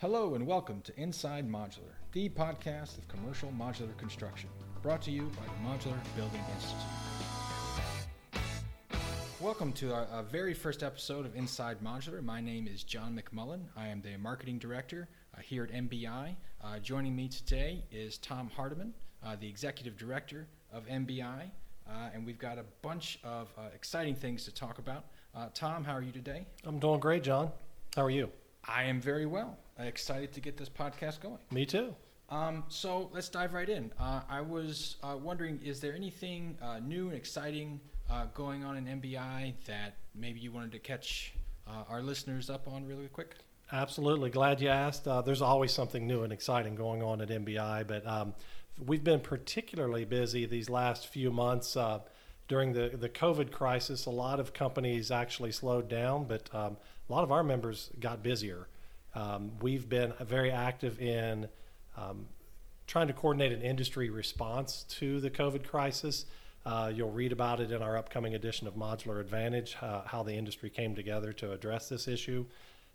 Hello and welcome to Inside Modular, the podcast of commercial modular construction, brought to you by the Modular Building Institute. Welcome to our, our very first episode of Inside Modular. My name is John McMullen. I am the marketing director uh, here at MBI. Uh, joining me today is Tom Hardiman, uh, the executive director of MBI, uh, and we've got a bunch of uh, exciting things to talk about. Uh, Tom, how are you today? I'm doing great, John. How are you? I am very well. Excited to get this podcast going. Me too. Um, so let's dive right in. Uh, I was uh, wondering, is there anything uh, new and exciting uh, going on in MBI that maybe you wanted to catch uh, our listeners up on really quick? Absolutely. Glad you asked. Uh, there's always something new and exciting going on at MBI, but um, we've been particularly busy these last few months. During the, the COVID crisis, a lot of companies actually slowed down, but um, a lot of our members got busier. Um, we've been very active in um, trying to coordinate an industry response to the COVID crisis. Uh, you'll read about it in our upcoming edition of Modular Advantage, uh, how the industry came together to address this issue.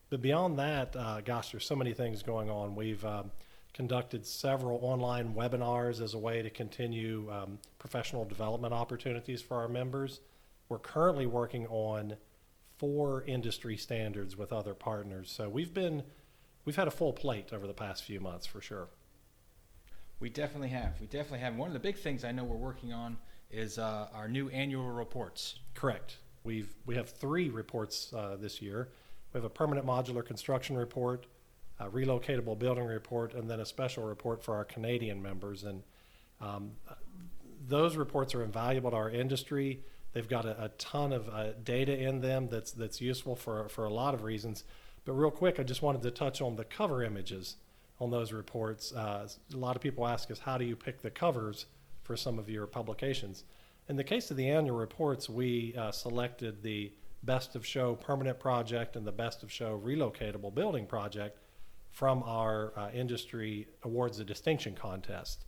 But beyond that, uh, gosh, there's so many things going on. We've um, conducted several online webinars as a way to continue um, professional development opportunities for our members. We're currently working on four industry standards with other partners. So we've been we've had a full plate over the past few months for sure. We definitely have. We definitely have. One of the big things I know we're working on is uh, our new annual reports. Correct. We've we have three reports uh, this year. We have a permanent modular construction report, a relocatable building report, and then a special report for our Canadian members. And um, those reports are invaluable to our industry. They've got a, a ton of uh, data in them that's that's useful for for a lot of reasons. But real quick, I just wanted to touch on the cover images on those reports. Uh, a lot of people ask us, how do you pick the covers for some of your publications? In the case of the annual reports, we uh, selected the Best of Show permanent project and the Best of Show relocatable building project from our uh, industry awards of distinction contest.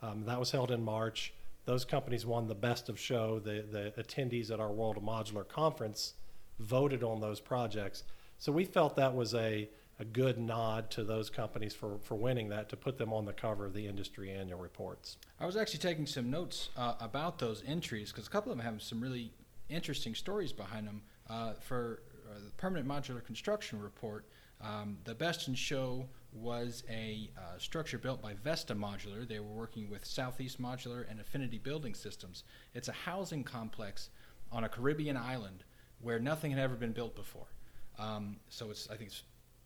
Um, that was held in March. Those companies won the Best of Show. The, the attendees at our World of Modular conference voted on those projects. So we felt that was a, a good nod to those companies for, for winning that to put them on the cover of the industry annual reports. I was actually taking some notes uh, about those entries because a couple of them have some really interesting stories behind them. Uh, for uh, the permanent modular construction report, um, the best in show was a uh, structure built by Vesta Modular. They were working with Southeast Modular and Affinity Building Systems. It's a housing complex on a Caribbean island where nothing had ever been built before. Um, so it's I think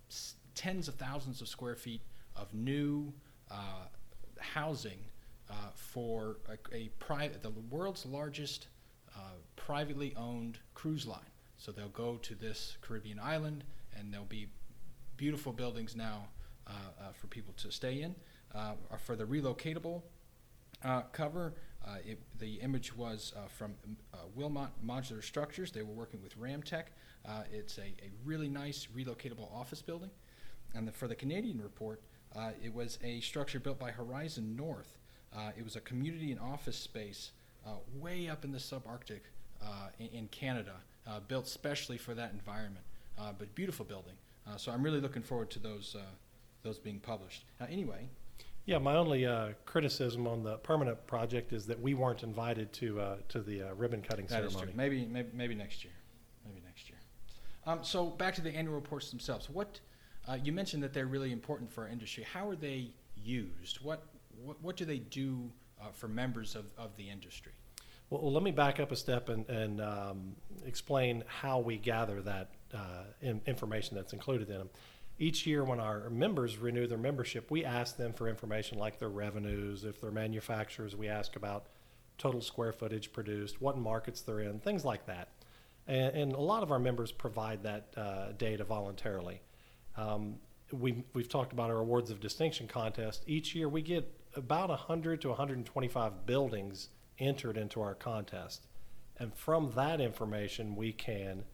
it's tens of thousands of square feet of new uh, housing uh, for a, a the world's largest uh, privately owned cruise line. So they'll go to this Caribbean island, and there'll be beautiful buildings now uh, uh, for people to stay in. Uh, for the relocatable uh, cover, uh, it, the image was from Wilmot Modular Structures. They were working with Ramtech. It's a, a really nice relocatable office building. And the, for the Canadian report, it was a structure built by Horizon North. It was a community and office space way up in the subarctic in, in Canada, uh, built specially for that environment. Uh, but beautiful building. Uh, so I'm really looking forward to those uh, those being published. Uh, anyway, Yeah, my only uh, criticism on the permanent project is that we weren't invited to uh, to the uh, ribbon cutting that ceremony. Maybe, maybe maybe next year. Maybe next year. Um, so back to the annual reports themselves. What uh, you mentioned that they're really important for our industry. How are they used? What what, what do they do uh, for members of, of the industry? Well, let me back up a step and, and um, explain how we gather that uh, in, information that's included in them. Each year, when our members renew their membership, we ask them for information like their revenues. If they're manufacturers, we ask about total square footage produced, what markets they're in, things like that. And, and a lot of our members provide that uh, data voluntarily. Um, we, we've talked about our awards of distinction contest. Each year, we get about 100 to 125 buildings entered into our contest. And from that information, we can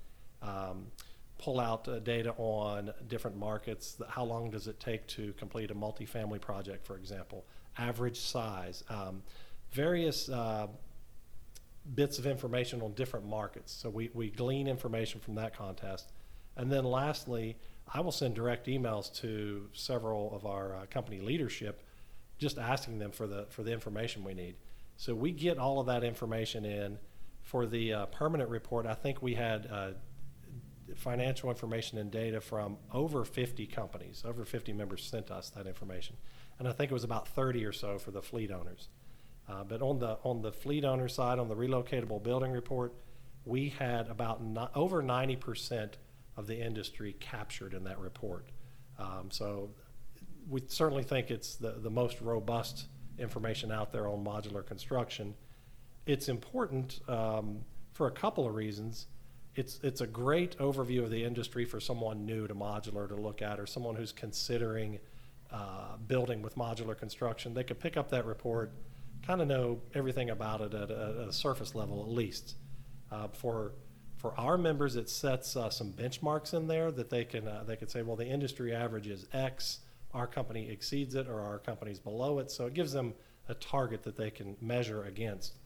um, pull out uh, data on different markets. How long does it take to complete a multifamily project, for example? Average size, um, various uh, bits of information on different markets. So we, we glean information from that contest. And then lastly, I will send direct emails to several of our uh, company leadership, just asking them for the for the information we need. So we get all of that information in. For the uh, permanent report, I think we had uh, financial information and data from over 50 companies. Over 50 members sent us that information, and I think it was about 30 or so for the fleet owners. Uh, but on the on the fleet owner side, on the relocatable building report, we had about over 90 percent of the industry captured in that report. Um, so we certainly think it's the, the most robust information out there on modular construction. It's important um, for a couple of reasons. It's, it's a great overview of the industry for someone new to modular to look at or someone who's considering uh, building with modular construction. They could pick up that report, kind of know everything about it at a, a surface level at least. Uh, for for our members, it sets uh, some benchmarks in there that they can uh, they can say, well, the industry average is X, our company exceeds it, or our company's below it. So it gives them a target that they can measure against.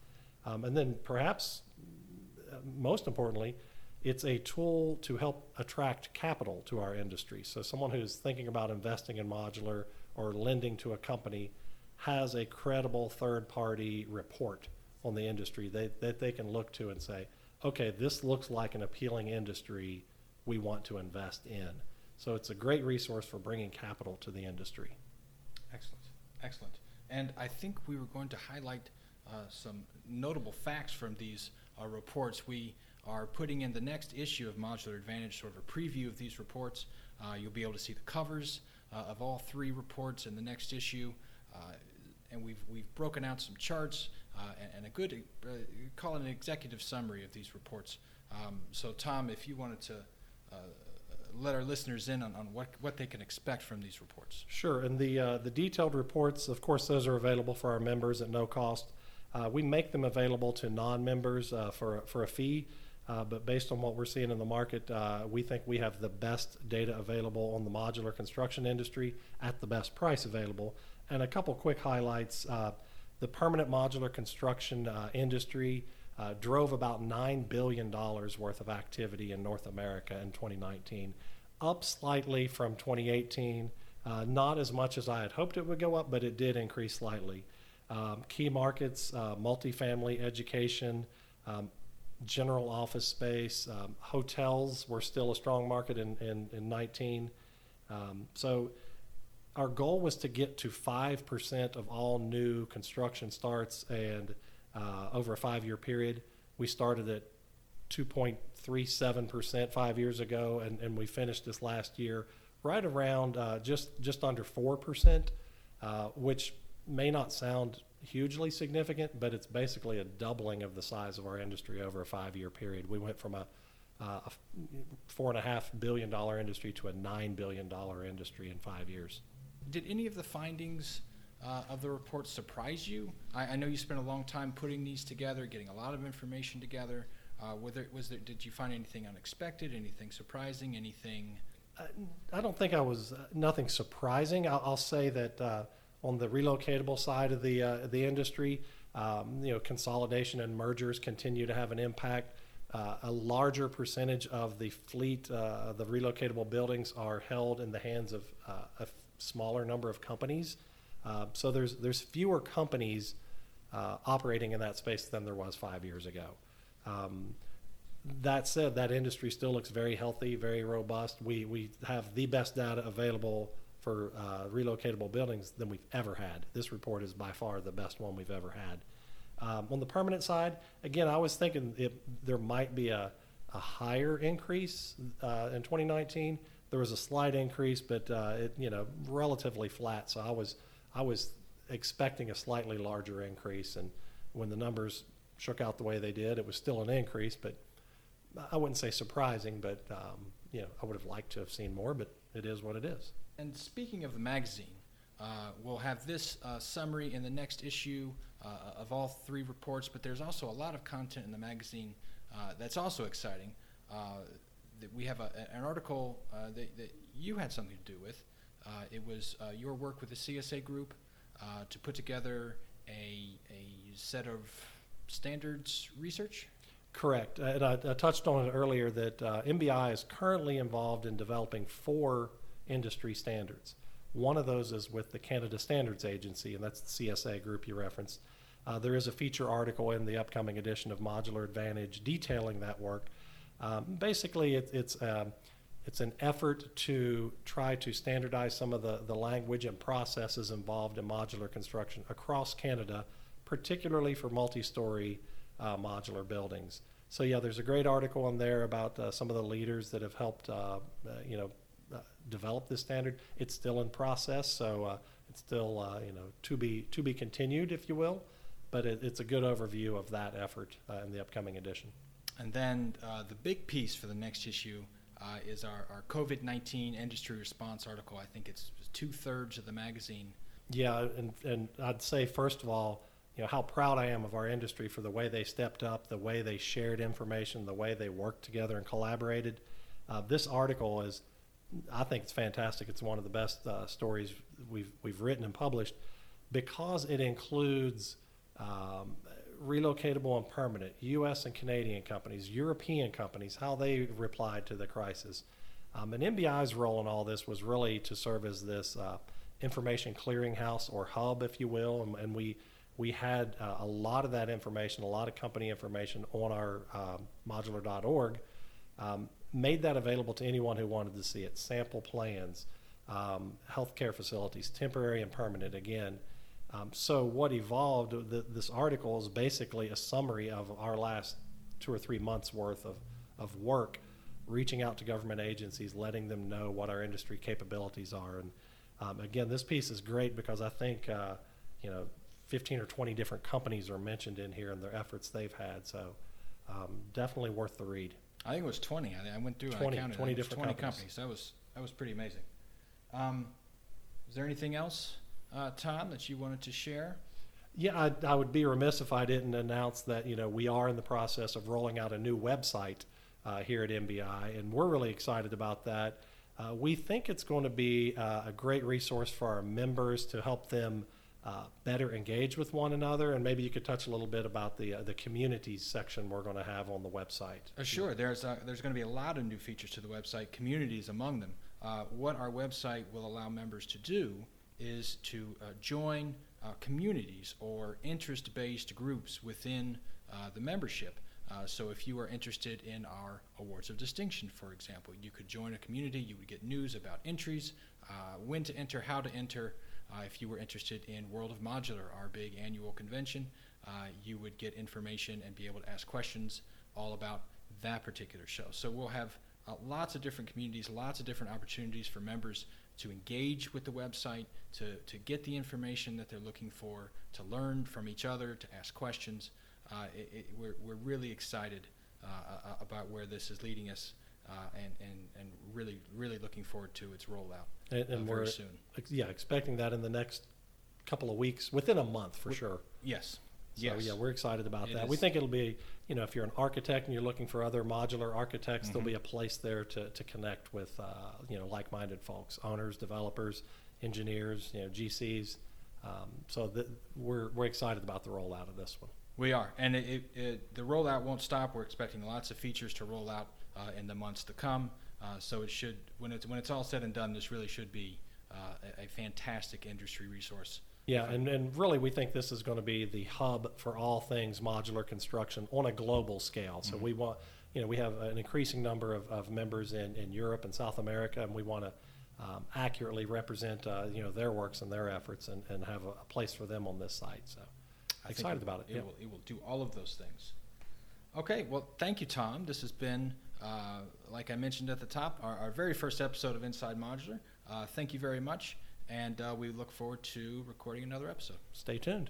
Um, and then perhaps uh, most importantly, it's a tool to help attract capital to our industry. So someone who's thinking about investing in modular or lending to a company has a credible third party report on the industry that, that they can look to and say, okay, this looks like an appealing industry we want to invest in. So it's a great resource for bringing capital to the industry. Excellent, excellent. And I think we were going to highlight uh, some notable facts from these uh, reports. We are putting in the next issue of Modular Advantage, sort of a preview of these reports. Uh, you'll be able to see the covers uh, of all three reports in the next issue. Uh, and we've, we've broken out some charts uh, and, and, a good, call it an executive summary of these reports. Um, so, Tom, if you wanted to let our listeners in on, on what, what they can expect from these reports. Sure, and the, uh, the detailed reports, of course, those are available for our members at no cost. Uh, we make them available to non members uh, for, for a fee. Uh, but based on what we're seeing in the market, uh, we think we have the best data available on the modular construction industry at the best price available. And a couple quick highlights. The permanent modular construction industry uh, drove about $9 billion worth of activity in North America in 2019, up slightly from 2018. Uh, not as much as I had hoped it would go up, but it did increase slightly. Um, key markets, uh, multifamily education, um, general office space, um, hotels were still a strong market in, in, in 19. Um, so our goal was to get to 5% of all new construction starts and uh, over a five year period. We started at 2.37% five years ago, and, and we finished this last year right around uh, just, just under 4%, uh, which may not sound hugely significant, but it's basically a doubling of the size of our industry over a five year period. We went from a, uh, a four and a half billion dollar industry to a nine billion dollar industry in five years. Did any of the findings uh, of the report surprise you? I, I, know you spent a long time putting these together, getting a lot of information together. Uh, there, was there, did you find anything unexpected, anything surprising, anything? Uh, I don't think I was uh, nothing surprising. I'll, I'll say that uh, on the relocatable side of the uh, the industry, um, you know, consolidation and mergers continue to have an impact. Uh, a larger percentage of the fleet, uh, the relocatable buildings, are held in the hands of a smaller number of companies. Uh, so there's there's fewer companies uh, operating in that space than there was five years ago. Um, that said, that industry still looks very healthy, very robust. We we have the best data available for uh, relocatable buildings than we've ever had. This report is by far the best one we've ever had. Um, on the permanent side, again, I was thinking it, there might be a, a higher increase uh, in 2019 there was a slight increase, but uh, it you know relatively flat. So I was I was expecting a slightly larger increase, and when the numbers shook out the way they did, it was still an increase, but I wouldn't say surprising, but um, you know I would have liked to have seen more, but it is what it is. And speaking of the magazine, uh, we'll have this uh, summary in the next issue uh, of all three reports, but there's also a lot of content in the magazine uh, that's also exciting. Uh, that we have a, an article uh, that, that, you had something to do with. Uh, it was uh, your work with the CSA group uh, to put together a, a set of standards research. Correct. And I, I touched on it earlier that MBI is currently involved in developing four industry standards. One of those is with the Canada Standards Agency, and that's the CSA group you referenced. Uh, there is a feature article in the upcoming edition of Modular Advantage detailing that work. Um, basically, it, it's um, it's an effort to try to standardize some of the, the language and processes involved in modular construction across Canada, particularly for multi-story uh, modular buildings. So yeah, there's a great article on there about uh, some of the leaders that have helped, uh, uh, you know, uh, develop this standard. It's still in process, so uh, it's still, you know, to be to be continued, if you will. But it, it's a good overview of that effort in the upcoming edition. And then the big piece for the next issue uh, is our, our COVID 19 industry response article. I think it's two thirds of the magazine. Yeah, and, and I'd say first of all, you know how proud I am of our industry for the way they stepped up, the way they shared information, the way they worked together and collaborated. Uh, this article is, I think it's fantastic. It's one of the best uh, stories we've we've written and published because it includes um, relocatable and permanent U.S. and Canadian companies, European companies, how they replied to the crisis. Um, and MBI's role in all this was really to serve as this uh, information clearinghouse or hub, if you will, and, and we we had uh, a lot of that information, a lot of company information on our um, modular.org. Um, made that available to anyone who wanted to see it. Sample plans, um, healthcare facilities, temporary and permanent. Again, um, so what evolved? The, this article is basically a summary of our last two or three months worth of of work, reaching out to government agencies, letting them know what our industry capabilities are. And um, again, this piece is great because I think uh, you know 15 or 20 different companies are mentioned in here and their efforts they've had. So um, definitely worth the read. I think it was 20. I, I went through 20 and I counted. 20 I think it was different 20 companies. That was that was pretty amazing. Um, is there anything else, uh, Tom, that you wanted to share? Yeah, I, I would be remiss if I didn't announce that you know we are in the process of rolling out a new website uh, here at MBI, and we're really excited about that. Uh, we think it's going to be uh, a great resource for our members to help them uh, better engage with one another, and maybe you could touch a little bit about the uh, the communities section we're going to have on the website. Uh, sure. There's uh, there's going to be a lot of new features to the website. Communities among them. Uh, what our website will allow members to do is to uh, join uh, communities or interest-based groups within uh, the membership. Uh, so if you are interested in our awards of distinction, for example, you could join a community. You would get news about entries, uh, when to enter, how to enter. If you were interested in World of Modular, our big annual convention, you would get information and be able to ask questions all about that particular show. So we'll have uh, lots of different communities, lots of different opportunities for members to engage with the website, to, to get the information that they're looking for, to learn from each other, to ask questions. Uh, it, it, we're, we're really excited uh, uh, about where this is leading us uh, and, and, and really, really looking forward to its rollout And, uh, and very we're soon. ex- yeah expecting that in the next couple of weeks, within a month for Wi- sure. Yes. So yes. yeah, we're excited about It that. We think it'll be, you know, if you're an architect and you're looking for other modular architects, there'll Mhm. be a place there to, to connect with, uh, you know, like-minded folks, owners, developers, engineers, you know, GCs. Um, so th- we're we're excited about the rollout of this one. We are, and it, it, it, the rollout won't stop. We're expecting lots of features to roll out uh, in the months to come. Uh, so it should, when it's when it's all said and done, this really should be uh, a, a fantastic industry resource. Yeah, and, and really, we think this is going to be the hub for all things modular construction on a global scale. So Mhm. we want, you know, we have an increasing number of, of members in, in Europe and South America, and we want to um, accurately represent, uh, you know, their works and their efforts and, and have a, a place for them on this site. So I excited it- about it. It yeah. will, it will do all of those things. Okay, well, thank you, Tom. This has been, uh, like I mentioned at the top, our, our very first episode of Inside Modular. Uh, thank you very much, and uh, we look forward to recording another episode. Stay tuned.